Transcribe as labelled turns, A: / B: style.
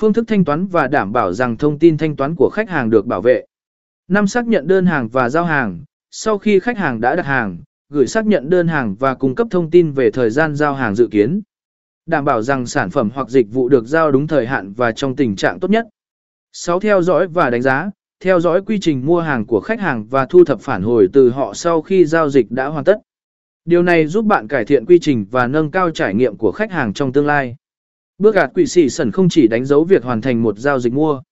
A: phương thức thanh toán và đảm bảo rằng thông tin thanh toán của khách hàng được bảo vệ. Năm xác nhận đơn hàng và giao hàng, sau khi khách hàng đã đặt hàng, gửi xác nhận đơn hàng và cung cấp thông tin về thời gian giao hàng dự kiến. Đảm bảo rằng sản phẩm hoặc dịch vụ được giao đúng thời hạn và trong tình trạng tốt nhất. 6. Theo dõi và đánh giá, theo dõi quy trình mua hàng của khách hàng và thu thập phản hồi từ họ sau khi giao dịch đã hoàn tất. Điều này giúp bạn cải thiện quy trình và nâng cao trải nghiệm của khách hàng trong tương lai. Bước gạt quỷ sĩ sẩn không chỉ đánh dấu việc hoàn thành một giao dịch mua,